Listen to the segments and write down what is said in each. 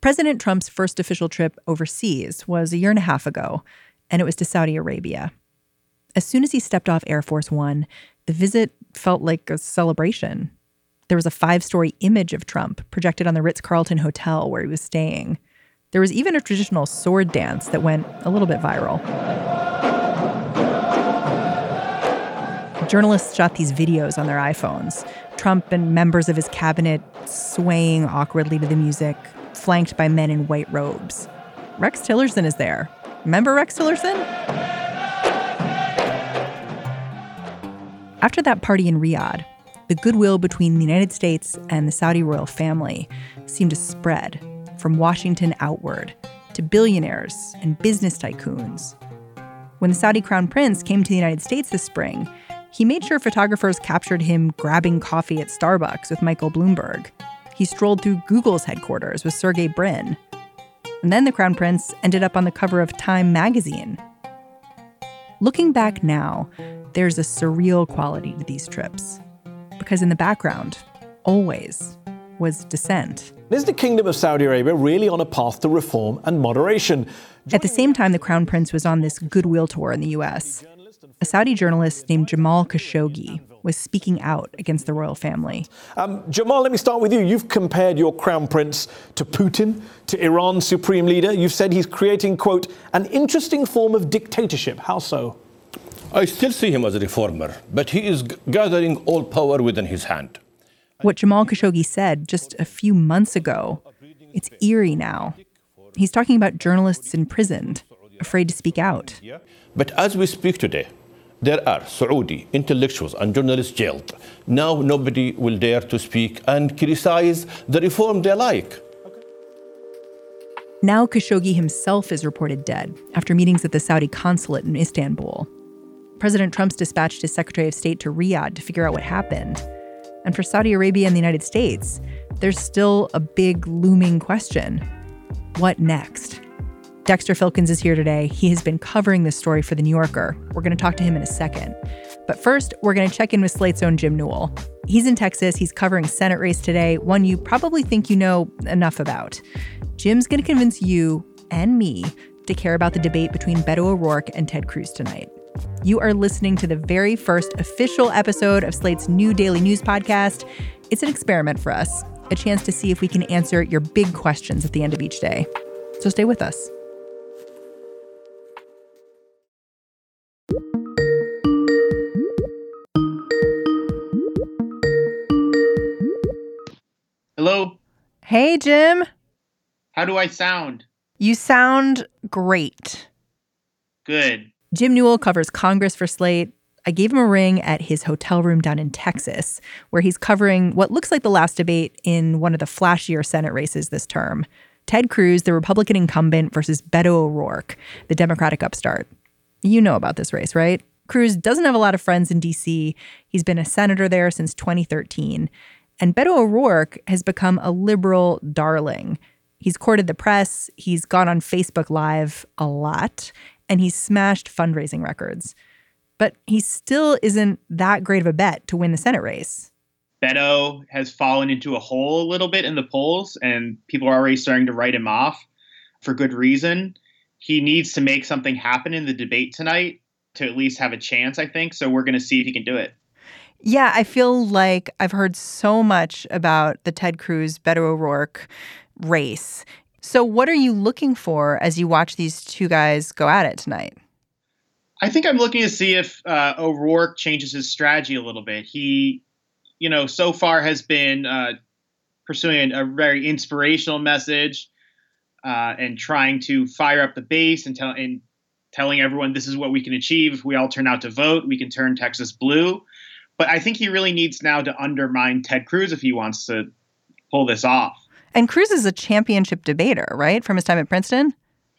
President Trump's first official trip overseas was a year and a half ago, and it was to Saudi Arabia. As soon as he stepped off Air Force One, the visit felt like a celebration. There was a five story image of Trump projected on the Ritz Carlton Hotel where he was staying. There was even a traditional sword dance that went a little bit viral. Journalists shot these videos on their iPhones. Trump and members of his cabinet swaying awkwardly to the music, flanked by men in white robes. Rex Tillerson is there. Remember Rex Tillerson? After that party in Riyadh, the goodwill between the United States and the Saudi royal family seemed to spread from Washington outward to billionaires and business tycoons. When the Saudi crown prince came to the United States this spring, he made sure photographers captured him grabbing coffee at Starbucks with Michael Bloomberg. He strolled through Google's headquarters with Sergey Brin. And then the crown prince ended up on the cover of Time magazine. Looking back now, there's a surreal quality to these trips. Because in the background, always, was dissent. Is the Kingdom of Saudi Arabia really on a path to reform and moderation? At the same time, the Crown Prince was on this goodwill tour in the U.S. A Saudi journalist named Jamal Khashoggi was speaking out against the royal family. Um, Jamal, let me start with you. You've compared your Crown Prince to Putin, to Iran's supreme leader. You've said he's creating, quote, an interesting form of dictatorship. How so? I still see him as a reformer, but he is g- gathering all power within his hand. What Jamal Khashoggi said just a few months ago, it's eerie now. He's talking about journalists imprisoned, afraid to speak out. But as we speak today, there are Saudi intellectuals and journalists jailed. Now nobody will dare to speak and criticize the reform they like. Now Khashoggi himself is reported dead after meetings at the Saudi consulate in Istanbul. President Trump's dispatched his Secretary of State to Riyadh to figure out what happened. And for Saudi Arabia and the United States, there's still a big looming question. What next? Dexter Filkins is here today. He has been covering this story for The New Yorker. We're going to talk to him in a second. But first, we're going to check in with Slate's own Jim Newell. He's in Texas. He's covering Senate race today, one you probably think you know enough about. Jim's going to convince you and me to care about the debate between Beto O'Rourke and Ted Cruz tonight. You are listening to the very first official episode of Slate's new daily news podcast. It's an experiment for us, a chance to see if we can answer your big questions at the end of each day. So stay with us. Hey, Jim. How do I sound? You sound great. Good. Jim Newell covers Congress for Slate. I gave him a ring at his hotel room down in Texas, where he's covering what looks like the last debate in one of the flashier Senate races this term Ted Cruz, the Republican incumbent, versus Beto O'Rourke, the Democratic upstart. You know about this race, right? Cruz doesn't have a lot of friends in D.C., he's been a senator there since 2013. And Beto O'Rourke has become a liberal darling. He's courted the press, he's gone on Facebook Live a lot, and he's smashed fundraising records. But he still isn't that great of a bet to win the Senate race. Beto has fallen into a hole a little bit in the polls, and people are already starting to write him off for good reason. He needs to make something happen in the debate tonight to at least have a chance, I think. So we're going to see if he can do it. Yeah, I feel like I've heard so much about the Ted Cruz Beto O'Rourke race. So, what are you looking for as you watch these two guys go at it tonight? I think I'm looking to see if uh, O'Rourke changes his strategy a little bit. He, you know, so far has been uh, pursuing a very inspirational message uh, and trying to fire up the base and, tell, and telling everyone this is what we can achieve if we all turn out to vote. We can turn Texas blue. But I think he really needs now to undermine Ted Cruz if he wants to pull this off. And Cruz is a championship debater, right, from his time at Princeton?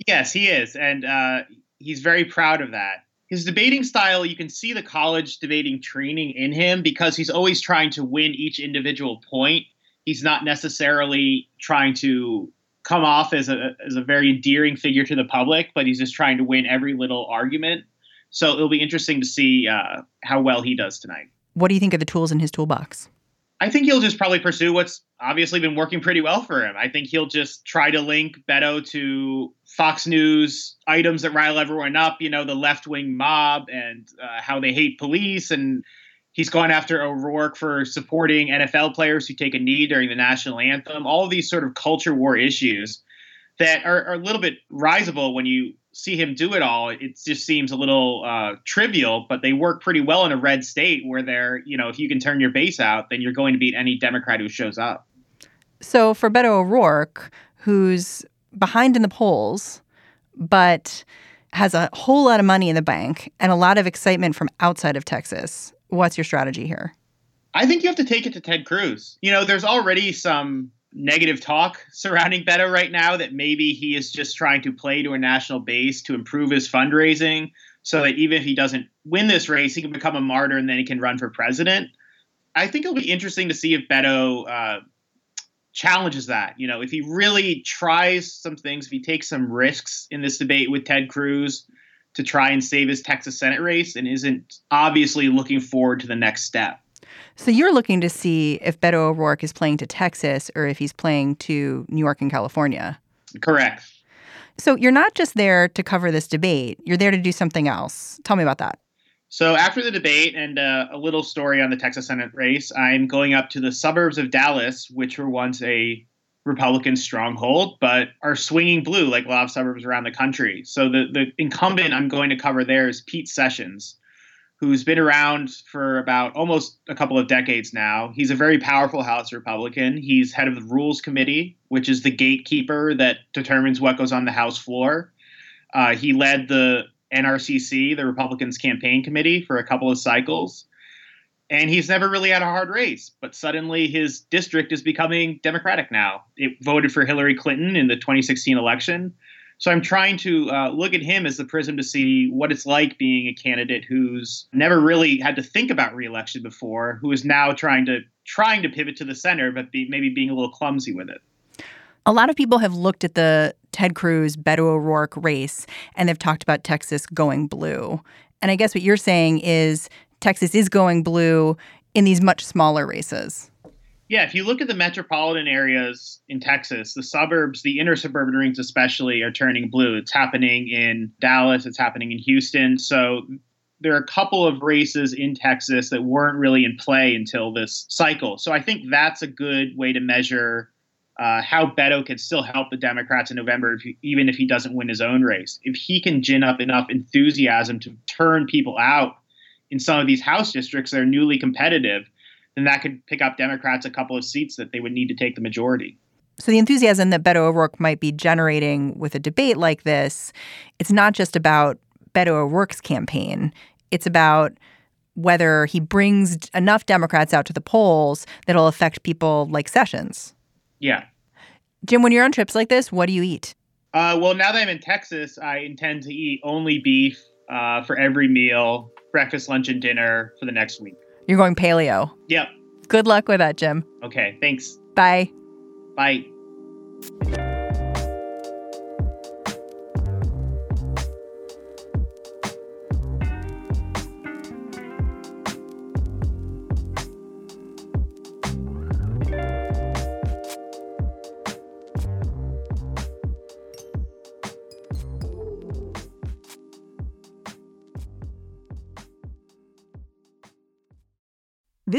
Yes, he is. And uh, he's very proud of that. His debating style, you can see the college debating training in him because he's always trying to win each individual point. He's not necessarily trying to come off as a, as a very endearing figure to the public, but he's just trying to win every little argument. So it'll be interesting to see uh, how well he does tonight. What do you think are the tools in his toolbox? I think he'll just probably pursue what's obviously been working pretty well for him. I think he'll just try to link Beto to Fox News items that rile everyone up, you know, the left wing mob and uh, how they hate police. And he's gone after O'Rourke for supporting NFL players who take a knee during the national anthem. All of these sort of culture war issues that are, are a little bit risible when you see him do it all, it just seems a little uh, trivial, but they work pretty well in a red state where they're, you know, if you can turn your base out, then you're going to beat any Democrat who shows up. So for Beto O'Rourke, who's behind in the polls, but has a whole lot of money in the bank and a lot of excitement from outside of Texas, what's your strategy here? I think you have to take it to Ted Cruz. You know, there's already some negative talk surrounding Beto right now that maybe he is just trying to play to a national base to improve his fundraising so that even if he doesn't win this race, he can become a martyr and then he can run for president. I think it'll be interesting to see if Beto uh, challenges that. You know, if he really tries some things, if he takes some risks in this debate with Ted Cruz to try and save his Texas Senate race and isn't obviously looking forward to the next step. So you're looking to see if Beto O'Rourke is playing to Texas or if he's playing to New York and California. Correct. So you're not just there to cover this debate, you're there to do something else. Tell me about that. So after the debate and uh, a little story on the Texas Senate race, I'm going up to the suburbs of Dallas, which were once a Republican stronghold, but are swinging blue like a lot of suburbs around the country. So the, the incumbent I'm going to cover there is Pete Sessions who's been around for about almost a couple of decades now. He's a very powerful House Republican. He's head of the Rules Committee, which is the gatekeeper that determines what goes on the House floor. Uh, he led the NRCC, the Republicans' campaign committee, for a couple of cycles. And he's never really had a hard race, but suddenly his district is becoming Democratic now. It voted for Hillary Clinton in the 2016 election. So I'm trying to uh, look at him as the prism to see what it's like being a candidate who's never really had to think about reelection before, who is now trying to trying to pivot to the center, but be, maybe being a little clumsy with it. A lot of people have looked at the Ted Cruz Beto O'Rourke race and they've talked about Texas going blue. And I guess what you're saying is Texas is going blue in these much smaller races. Yeah, if you look at the metropolitan areas in Texas, the suburbs, the inner suburban rings especially, are turning blue. It's happening in Dallas, it's happening in Houston. So there are a couple of races in Texas that weren't really in play until this cycle. So I think that's a good way to measure uh, how Beto can still help the Democrats in November, if he, even if he doesn't win his own race. If he can gin up enough enthusiasm to turn people out in some of these House districts that are newly competitive, then that could pick up Democrats a couple of seats that they would need to take the majority. So the enthusiasm that Beto O'Rourke might be generating with a debate like this, it's not just about Beto O'Rourke's campaign. It's about whether he brings enough Democrats out to the polls that'll affect people like Sessions. Yeah. Jim, when you're on trips like this, what do you eat? Uh, well, now that I'm in Texas, I intend to eat only beef uh, for every meal, breakfast, lunch, and dinner for the next week. You're going paleo. Yep. Good luck with that, Jim. Okay. Thanks. Bye. Bye.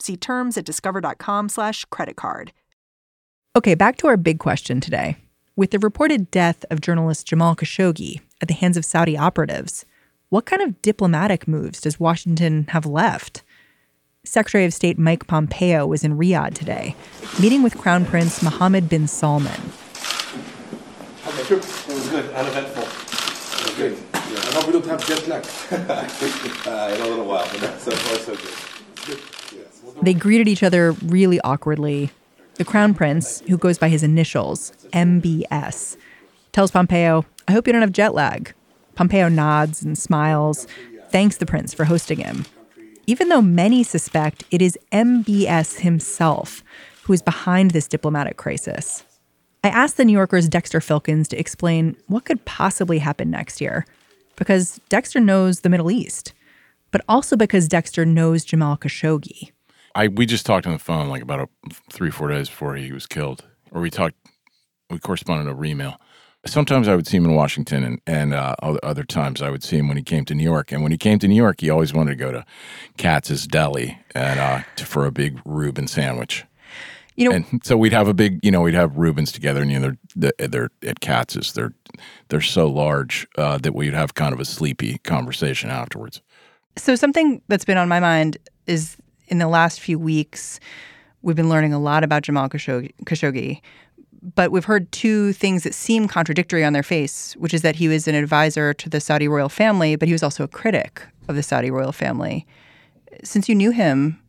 See terms at discover.com slash credit card. Okay, back to our big question today. With the reported death of journalist Jamal Khashoggi at the hands of Saudi operatives, what kind of diplomatic moves does Washington have left? Secretary of State Mike Pompeo was in Riyadh today, meeting with Crown Prince Mohammed bin Salman. It was good, uneventful. It was good. Yeah. I hope we don't have jet lag. uh, in a little while, but so far so good. good. They greeted each other really awkwardly. The crown prince, who goes by his initials, MBS, tells Pompeo, I hope you don't have jet lag. Pompeo nods and smiles, thanks the prince for hosting him. Even though many suspect it is MBS himself who is behind this diplomatic crisis. I asked the New Yorker's Dexter Filkins to explain what could possibly happen next year, because Dexter knows the Middle East, but also because Dexter knows Jamal Khashoggi. I we just talked on the phone like about a, three four days before he was killed, or we talked, we corresponded over email. Sometimes I would see him in Washington, and and uh, other times I would see him when he came to New York. And when he came to New York, he always wanted to go to Katz's Deli and uh, to, for a big Reuben sandwich. You know, and so we'd have a big, you know, we'd have Reubens together, and you know, they're they're at Katz's. They're they're so large uh, that we'd have kind of a sleepy conversation afterwards. So something that's been on my mind is in the last few weeks, we've been learning a lot about Jamal Khashoggi, but we've heard two things that seem contradictory on their face, which is that he was an advisor to the Saudi royal family, but he was also a critic of the Saudi royal family. Since you knew him,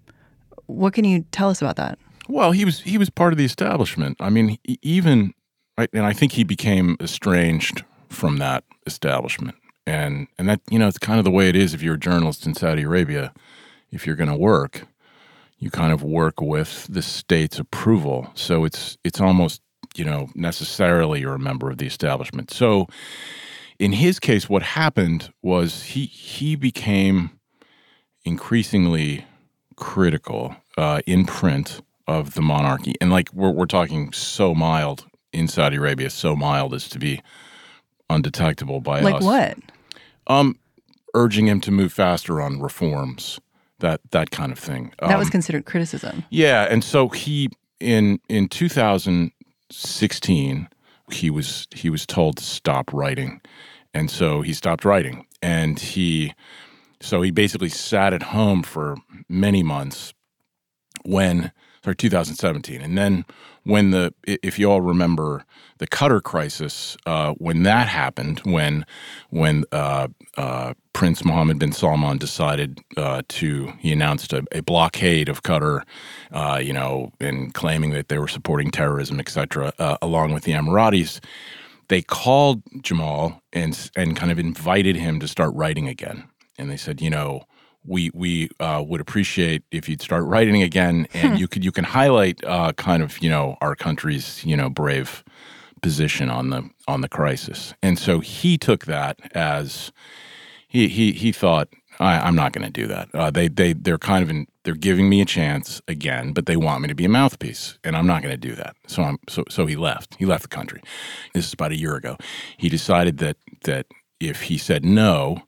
what can you tell us about that? Well, he was he was part of the establishment. I mean, even right, and I think he became estranged from that establishment. And and that you know, it's kind of the way it is if you're a journalist in Saudi Arabia. If you're going to work, you kind of work with the state's approval. So it's it's almost you know necessarily you're a member of the establishment. So in his case, what happened was he he became increasingly critical uh, in print of the monarchy. And like we're, we're talking so mild in Saudi Arabia, so mild as to be undetectable by like us. Like what? Um, urging him to move faster on reforms, that that kind of thing. Um, that was um, considered criticism. Yeah, and so he in in 2016 he was he was told to stop writing, and so he stopped writing, and he so he basically sat at home for many months when sorry 2017 and then when the if you all remember the Qatar crisis uh, when that happened when when uh, uh, Prince Mohammed bin Salman decided uh, to he announced a, a blockade of Qatar uh, you know and claiming that they were supporting terrorism etc uh, along with the Emiratis they called Jamal and and kind of invited him to start writing again. And they said you know we we uh, would appreciate if you'd start writing again, and hmm. you could you can highlight uh, kind of you know our country's you know brave position on the on the crisis, and so he took that as he he he thought I, am not going to do that. Uh, they they they're kind of in, they're giving me a chance again, but they want me to be a mouthpiece, and I'm not going to do that. So I'm so so he left. He left the country. This is about a year ago. He decided that that if he said no,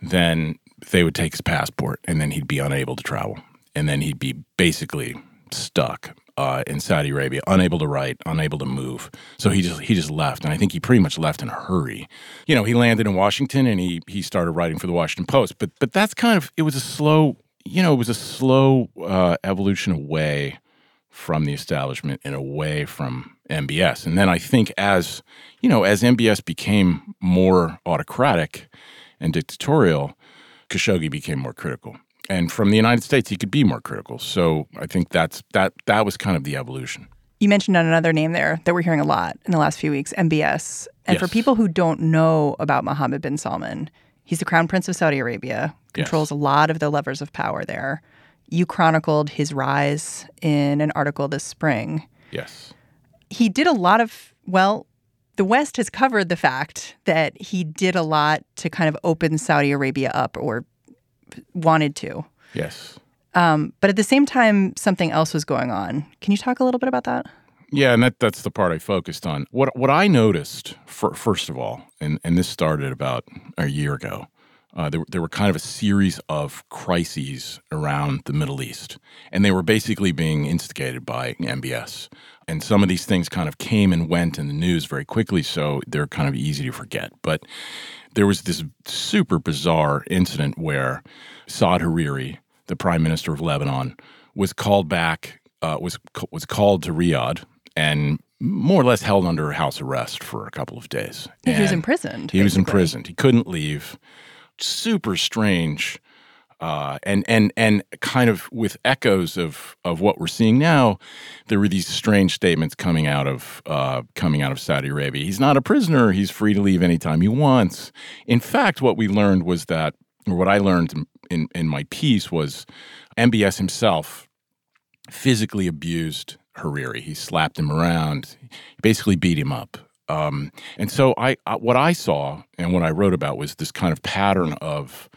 then they would take his passport and then he'd be unable to travel. And then he'd be basically stuck uh, in Saudi Arabia, unable to write, unable to move. So he just he just left, and I think he pretty much left in a hurry. You know, he landed in Washington and he he started writing for the Washington Post. But but that's kind of it was a slow you know it was a slow uh, evolution away from the establishment and away from MBS. And then I think as you know as MBS became more autocratic and dictatorial, Khashoggi became more critical. And from the United States, he could be more critical. So I think that's that that was kind of the evolution. You mentioned another name there that we're hearing a lot in the last few weeks, MBS. And yes. for people who don't know about Mohammed bin Salman, he's the crown prince of Saudi Arabia, controls yes. a lot of the levers of power there. You chronicled his rise in an article this spring. Yes. He did a lot of, well, the West has covered the fact that he did a lot to kind of open Saudi Arabia up or wanted to. Yes. Um, but at the same time, something else was going on. Can you talk a little bit about that? Yeah, and that, that's the part I focused on. What what I noticed, for, first of all, and, and this started about a year ago, uh, there, there were kind of a series of crises around the Middle East, and they were basically being instigated by MBS and some of these things kind of came and went in the news very quickly, so they're kind of easy to forget. But there was this super bizarre incident where Saad Hariri, the prime minister of Lebanon, was called back, uh, was was called to Riyadh and more or less held under house arrest for a couple of days. He was imprisoned. He basically. was imprisoned. He couldn't leave. Super strange Uh, and and and kind of with echoes of of what we're seeing now, there were these strange statements coming out of uh, coming out of Saudi Arabia. He's not a prisoner. He's free to leave anytime he wants. In fact, what we learned was that, or what I learned in in my piece was, MBS himself physically abused Hariri. He slapped him around, basically beat him up. Um, and so I, I, what I saw and what I wrote about was this kind of pattern of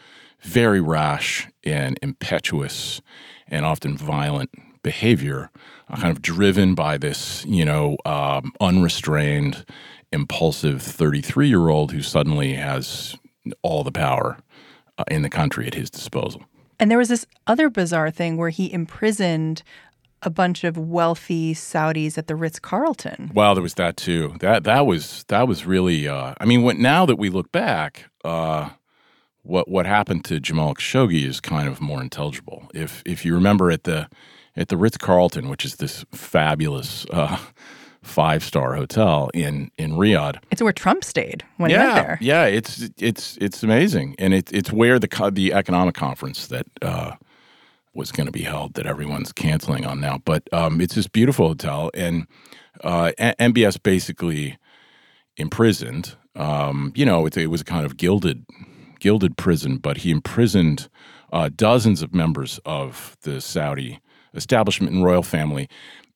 very rash and impetuous and often violent behavior, uh, kind of driven by this, you know, um, unrestrained, impulsive 33 year old who suddenly has all the power uh, in the country at his disposal. And there was this other bizarre thing where he imprisoned a bunch of wealthy Saudis at the Ritz Carlton. Wow, there was that too. That that was that was really. Uh, I mean, what now that we look back, uh, what what happened to Jamal Khashoggi is kind of more intelligible. If if you remember at the at the Ritz Carlton, which is this fabulous uh, five star hotel in in Riyadh. It's where Trump stayed when yeah, he went there. Yeah, it's it's it's amazing, and it, it's where the the economic conference that uh, was going to be held that everyone's canceling on now. But um, it's this beautiful hotel, and uh, MBS basically imprisoned. Um, you know, it, it, was a kind of gilded, gilded prison, but he imprisoned uh, dozens of members of the Saudi establishment and royal family,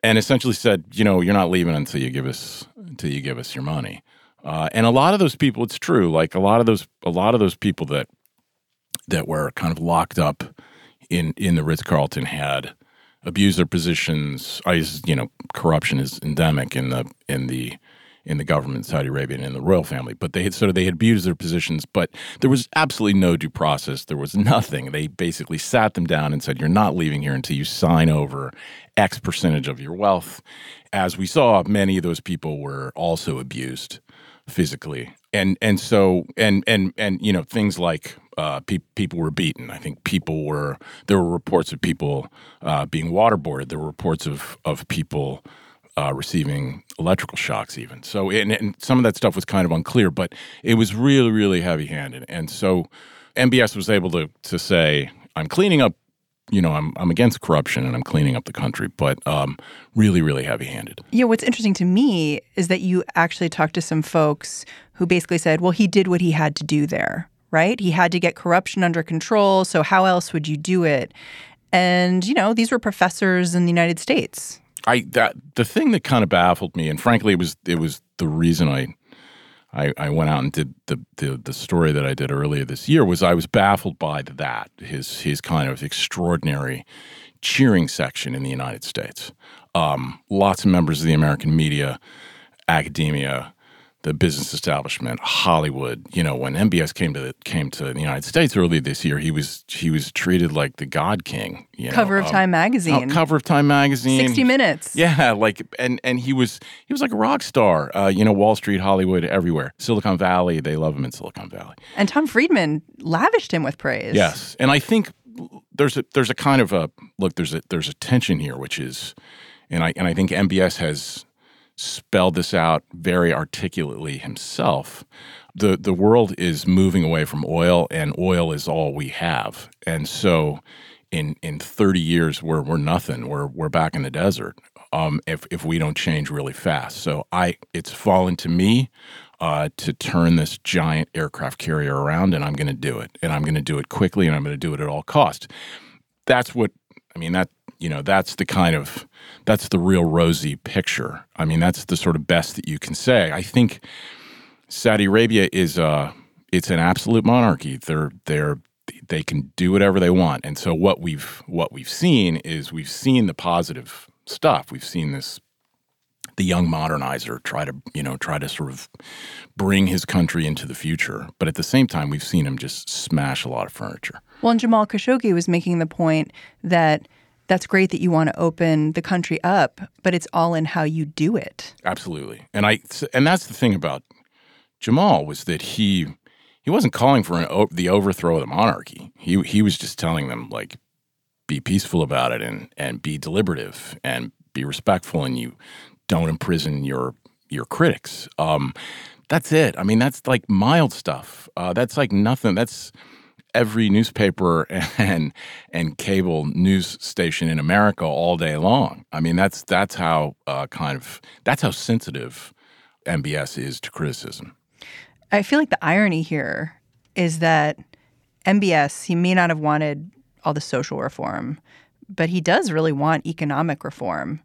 and essentially said, you know, you're not leaving until you give us until you give us your money. Uh, and a lot of those people, it's true. Like a lot of those, a lot of those people that that were kind of locked up in in the Ritz Carlton had abused their positions. I, you know, corruption is endemic in the in the in the government, Saudi Arabia, and in the royal family. But they had sort of they had abused their positions, but there was absolutely no due process. There was nothing. They basically sat them down and said, "You're not leaving here until you sign over X percentage of your wealth." As we saw, many of those people were also abused physically, and and so and and and you know things like uh, pe- people were beaten. I think people were there were reports of people uh, being waterboarded. There were reports of of people uh, receiving electrical shocks, even. So, and, and, some of that stuff was kind of unclear, but it was really, really heavy handed. And so, MBS was able to to say, "I'm cleaning up." You know, I'm I'm against corruption and I'm cleaning up the country, but um, really, really heavy-handed. Yeah, what's interesting to me is that you actually talked to some folks who basically said, "Well, he did what he had to do there." right? He had to get corruption under control. So, how else would you do it? And, you know, these were professors in the United States. I that the thing that kind of baffled me, and frankly, it was it was the reason I I, I went out and did the, the the story that I did earlier this year was I was baffled by that his his kind of extraordinary cheering section in the United States. Um, lots of members of the American media, academia, the business establishment, Hollywood. You know, when MBS came to the, came to the United States early this year, he was he was treated like the God King. You cover know, of um, Time magazine. Oh, cover of Time magazine. Sixty Minutes. Yeah, like and and he was he was like a rock star. Uh, you know, Wall Street, Hollywood, everywhere. Silicon Valley, they love him in Silicon Valley. And Tom Friedman lavished him with praise. Yes, and I think there's a there's a kind of a look. There's a there's a tension here, which is, and I and I think MBS has spelled this out very articulately himself. The the world is moving away from oil and oil is all we have. And so in in 30 years we're we're nothing. We're we're back in the desert. Um, if if we don't change really fast. So I it's fallen to me uh, to turn this giant aircraft carrier around, and I'm going to do it, and I'm going to do it quickly, and I'm going to do it at all cost. That's what I mean. That you know that's the kind of that's the real rosy picture. I mean that's the sort of best that you can say. I think saudi arabia is uh it's an absolute monarchy. They're they're they can do whatever they want. And so what we've what we've seen is we've seen the positive stuff. We've seen this the young modernizer try to you know try to sort of bring his country into the future. But at the same time we've seen him just smash a lot of furniture. Well and jamal khashoggi was making the point that that's great that you want to open the country up, but it's all in how you do it. Absolutely. And I and that's the thing about Jamal was that he he wasn't calling for an, the overthrow of the monarchy. He he was just telling them like be peaceful about it and and be deliberative and be respectful and you don't imprison your your critics. Um, that's it. I mean, that's like mild stuff. Uh, that's like nothing. That's every newspaper and and cable news station in America all day long. I mean, that's that's how uh, kind of that's how sensitive MBS is to criticism. I feel like the irony here is that MBS he may not have wanted all the social reform, but he does really want economic reform,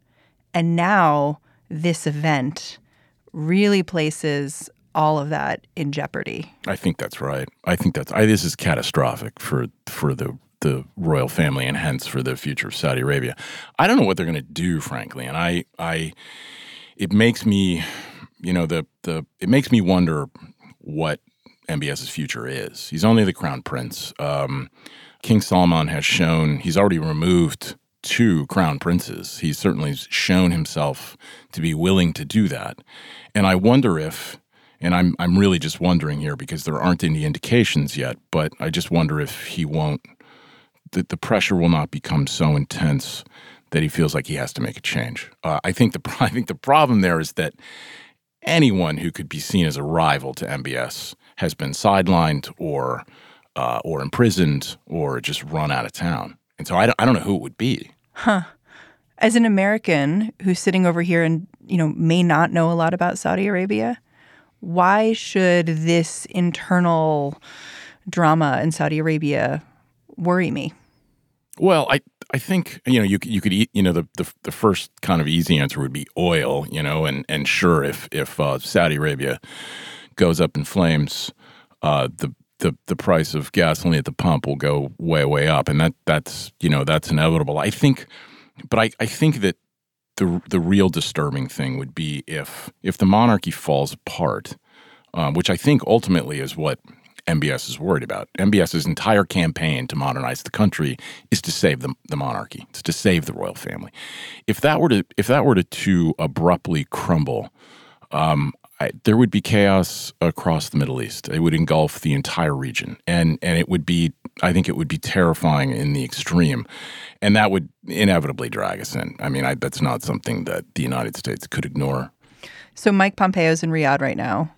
and now this event really places all of that in jeopardy. I think that's right. I think that's I, this is catastrophic for for the the royal family and hence for the future of Saudi Arabia. I don't know what they're going to do, frankly, and I I it makes me, you know, the the it makes me wonder what MBS's future is. He's only the crown prince. Um, King Salman has shown he's already removed two crown princes. He's certainly shown himself to be willing to do that. And I wonder if and I'm I'm really just wondering here because there aren't any indications yet, but I just wonder if he won't that the pressure will not become so intense that he feels like he has to make a change. Uh, I think the I think the problem there is that anyone who could be seen as a rival to MBS has been sidelined or uh, or imprisoned or just run out of town. And so I don't, I don't know who it would be. Huh. As an American who's sitting over here and you know may not know a lot about Saudi Arabia, why should this internal drama in Saudi Arabia worry me? Well, I I think you know you you could eat you know the, the the first kind of easy answer would be oil you know and and sure if if uh, Saudi Arabia goes up in flames, uh, the the the price of gasoline at the pump will go way way up, and that that's you know that's inevitable. I think, but I I think that the the real disturbing thing would be if if the monarchy falls apart, um, which I think ultimately is what MBS is worried about. MBS's entire campaign to modernize the country is to save the, the monarchy. It's to save the royal family. If that were to if that were to, to abruptly crumble, um, I, there would be chaos across the Middle East. It would engulf the entire region, and and it would be. I think it would be terrifying in the extreme, and that would inevitably drag us in. I mean, I, that's not something that the United States could ignore. So Mike Pompeo's in Riyadh right now.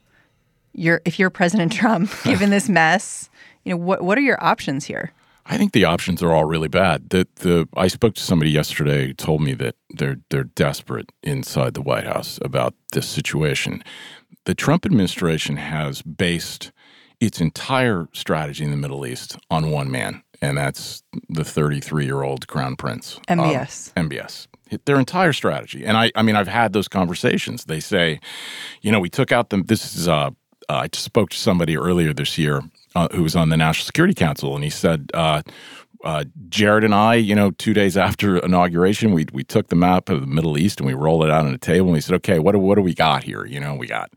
You're if you're President Trump, given this mess, you know what what are your options here? I think the options are all really bad. The the I spoke to somebody yesterday who told me that they're they're desperate inside the White House about this situation. The Trump administration has based its entire strategy in the Middle East on one man, and that's the 33 year old crown prince. MBS. Um, MBS. Their entire strategy, and I, I mean, I've had those conversations. They say, you know, we took out the. This is uh, I spoke to somebody earlier this year uh, who was on the National Security Council, and he said, uh, uh, Jared and I, you know, two days after inauguration, we we took the map of the Middle East and we rolled it out on a table, and we said, okay, what what do we got here? You know, we got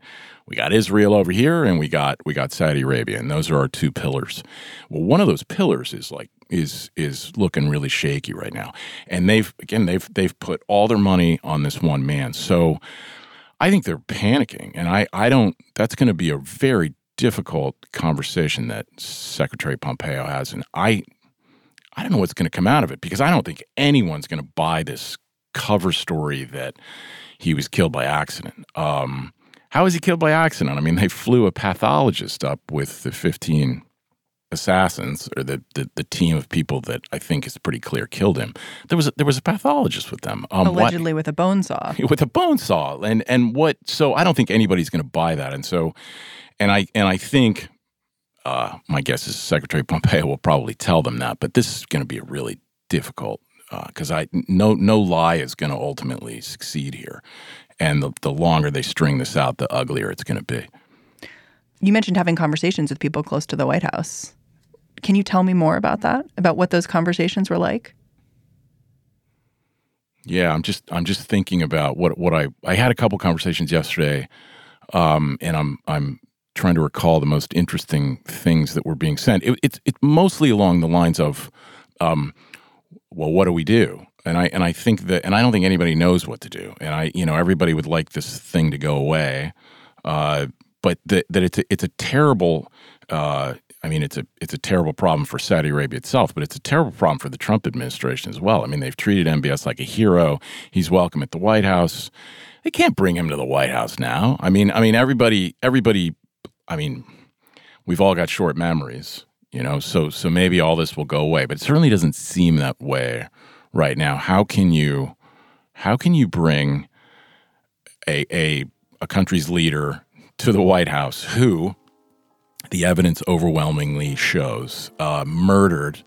we got Israel over here, and we got we got Saudi Arabia, and those are our two pillars. Well, one of those pillars is like is is looking really shaky right now, and they've again they've they've put all their money on this one man, so. I think they're panicking, and I, I don't. That's going to be a very difficult conversation that Secretary Pompeo has, and I I don't know what's going to come out of it because I don't think anyone's going to buy this cover story that he was killed by accident. Um, how was he killed by accident? I mean, they flew a pathologist up with the 15 assassins or the, the, the team of people that I think is pretty clear killed him. There was a, there was a pathologist with them, um, allegedly what, with a bone saw. With a bone saw, and and what? So I don't think anybody's going to buy that, and so and I and I think uh, my guess is Secretary Pompeo will probably tell them that. But this is going to be a really difficult because uh, I no no lie is going to ultimately succeed here, and the, the longer they string this out, the uglier it's going to be. You mentioned having conversations with people close to the White House. Can you tell me more about that? About what those conversations were like? Yeah, I'm just I'm just thinking about what what I I had a couple conversations yesterday, um, and I'm I'm trying to recall the most interesting things that were being sent. It, it's it's mostly along the lines of, um, well, what do we do? And I and I think that, and I don't think anybody knows what to do. And I, you know, everybody would like this thing to go away, uh, but that that it's a, it's a terrible. Uh, I mean, it's a it's a terrible problem for Saudi Arabia itself, but it's a terrible problem for the Trump administration as well. I mean, they've treated MBS like a hero. He's welcome at the White House. They can't bring him to the White House now. I mean, I mean, everybody everybody I mean, we've all got short memories. You know, so so maybe all this will go away, but it certainly doesn't seem that way right now. How can you how can you bring a a a country's leader to the White House who the evidence overwhelmingly shows uh, murdered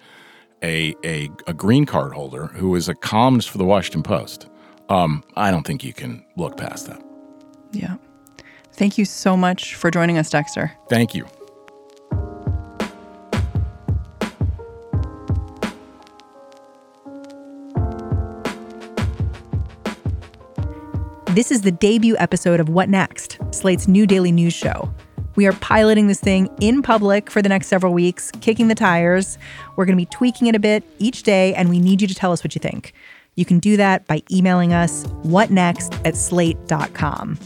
a, a a green card holder who was a columnist for the Washington Post? Um, I don't think you can look past that. Yeah. Thank you so much for joining us, Dexter. Thank you. This is the debut episode of What Next, Slate's new daily news show. We are piloting this thing in public for the next several weeks, kicking the tires. We're going to be tweaking it a bit each day, and we need you to tell us what you think. You can do that by emailing us whatnext at slate.com.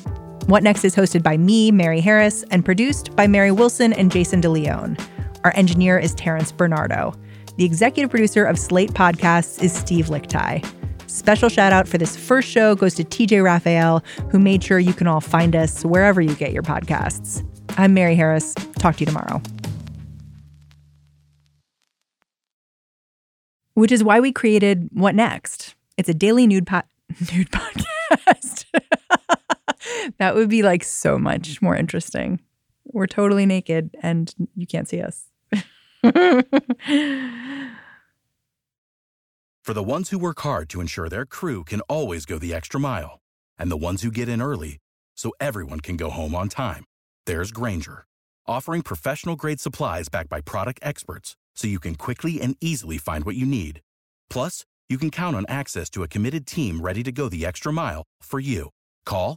What Next is hosted by me, Mary Harris, and produced by Mary Wilson and Jayson De Leon. Our engineer is Terrence Bernardo. The executive producer of Slate Podcasts is Steve Lickteig. Special shout out for this first show goes to TJ Raphael, who made sure you can all find us wherever you get your podcasts. I'm Mary Harris. Talk to you tomorrow. Which is why we created What Next? It's a daily nude, po- nude podcast. that would be like so much more interesting. We're totally naked and you can't see us. For the ones who work hard to ensure their crew can always go the extra mile, and the ones who get in early so everyone can go home on time, there's Grainger, offering professional grade supplies backed by product experts so you can quickly and easily find what you need. Plus, you can count on access to a committed team ready to go the extra mile for you. Call,